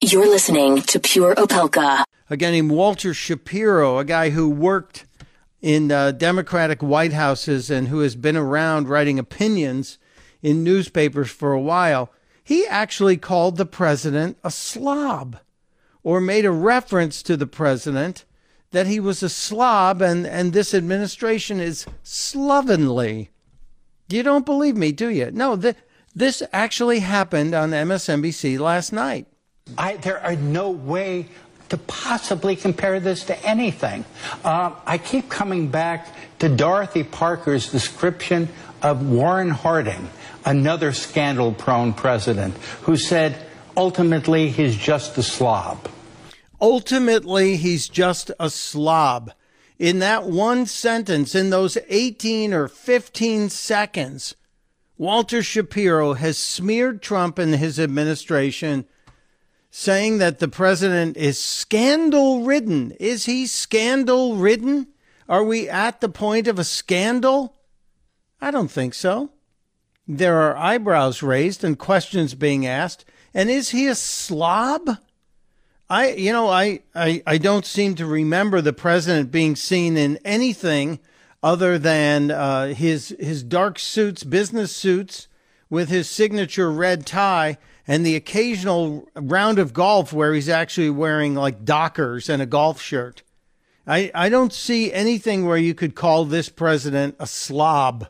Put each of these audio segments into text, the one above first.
You're listening to Pure Opelka. A guy named Walter Shapiro, a guy who worked in uh, Democratic White Houses and who has been around writing opinions in newspapers for a while, he actually called the president a slob or made a reference to the president that he was a slob and, and this administration is slovenly. You don't believe me, do you? No, th- this actually happened on MSNBC last night. I, there are no way to possibly compare this to anything. Uh, I keep coming back to Dorothy Parker's description of Warren Harding, another scandal prone president, who said, ultimately, he's just a slob. Ultimately, he's just a slob. In that one sentence, in those 18 or 15 seconds, Walter Shapiro has smeared Trump and his administration, saying that the president is scandal ridden. Is he scandal ridden? Are we at the point of a scandal? I don't think so. There are eyebrows raised and questions being asked. And is he a slob? I, you know, I, I, I don't seem to remember the president being seen in anything other than uh, his his dark suits, business suits, with his signature red tie, and the occasional round of golf where he's actually wearing like Dockers and a golf shirt. I, I don't see anything where you could call this president a slob.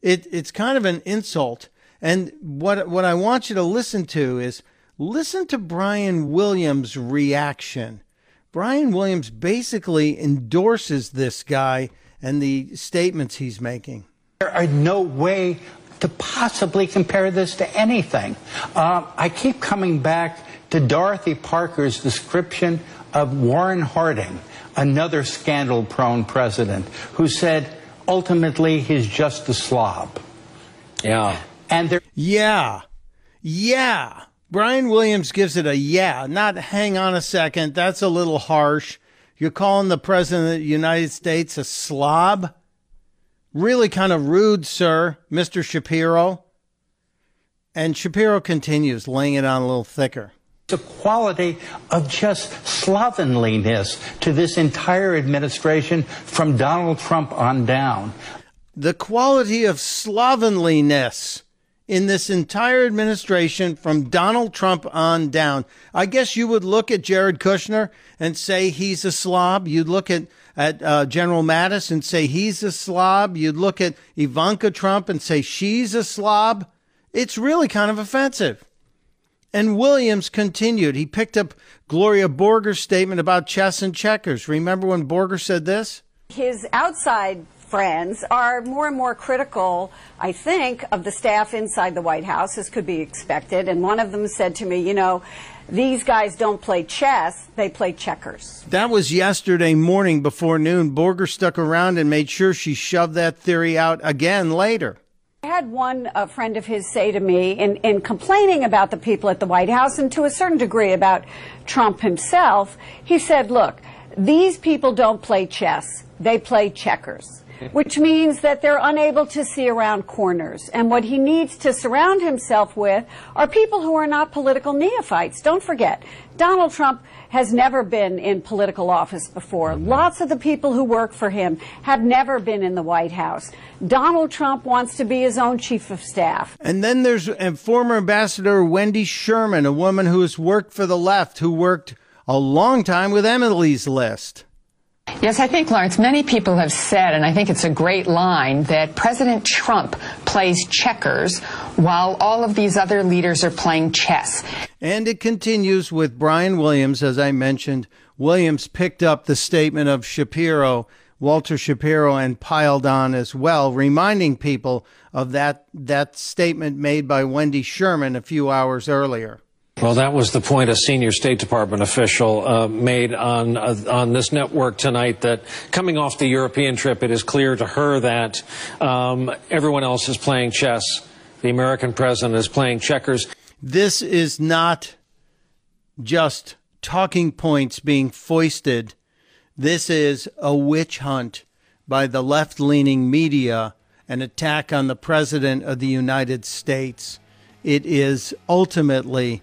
It it's kind of an insult. And what what I want you to listen to is listen to Brian Williams' reaction. Brian Williams basically endorses this guy and the statements he's making. There are no way to possibly compare this to anything. Uh, I keep coming back to Dorothy Parker's description of Warren Harding, another scandal prone president, who said, ultimately, he's just a slob. Yeah. And there. Yeah. Yeah. Brian Williams gives it a yeah, not hang on a second. That's a little harsh. You're calling the President of the United States a slob? Really kind of rude, sir, Mr. Shapiro. And Shapiro continues, laying it on a little thicker. The quality of just slovenliness to this entire administration from Donald Trump on down. The quality of slovenliness in this entire administration from Donald Trump on down. I guess you would look at Jared Kushner and say he's a slob. You'd look at, at uh, General Mattis and say he's a slob. You'd look at Ivanka Trump and say she's a slob. It's really kind of offensive. And Williams continued. He picked up Gloria Borger's statement about chess and checkers. Remember when Borger said this? His outside friends are more and more critical, I think, of the staff inside the White House, as could be expected. And one of them said to me, you know, these guys don't play chess, they play checkers. That was yesterday morning before noon. Borger stuck around and made sure she shoved that theory out again later. I had one uh, friend of his say to me, in, in complaining about the people at the White House and to a certain degree about Trump himself, he said, look, these people don't play chess, they play checkers. Which means that they're unable to see around corners. And what he needs to surround himself with are people who are not political neophytes. Don't forget, Donald Trump has never been in political office before. Mm-hmm. Lots of the people who work for him have never been in the White House. Donald Trump wants to be his own chief of staff. And then there's former Ambassador Wendy Sherman, a woman who has worked for the left, who worked a long time with Emily's List. Yes, I think, Lawrence, many people have said, and I think it's a great line, that President Trump plays checkers while all of these other leaders are playing chess. And it continues with Brian Williams, as I mentioned. Williams picked up the statement of Shapiro, Walter Shapiro, and piled on as well, reminding people of that, that statement made by Wendy Sherman a few hours earlier. Well, that was the point a senior State Department official uh, made on uh, on this network tonight. That coming off the European trip, it is clear to her that um, everyone else is playing chess. The American president is playing checkers. This is not just talking points being foisted. This is a witch hunt by the left leaning media, an attack on the President of the United States. It is ultimately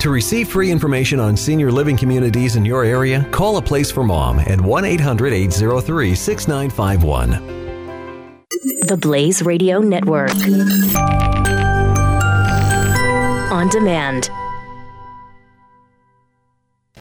To receive free information on senior living communities in your area, call a place for mom at 1 800 803 6951. The Blaze Radio Network. On demand.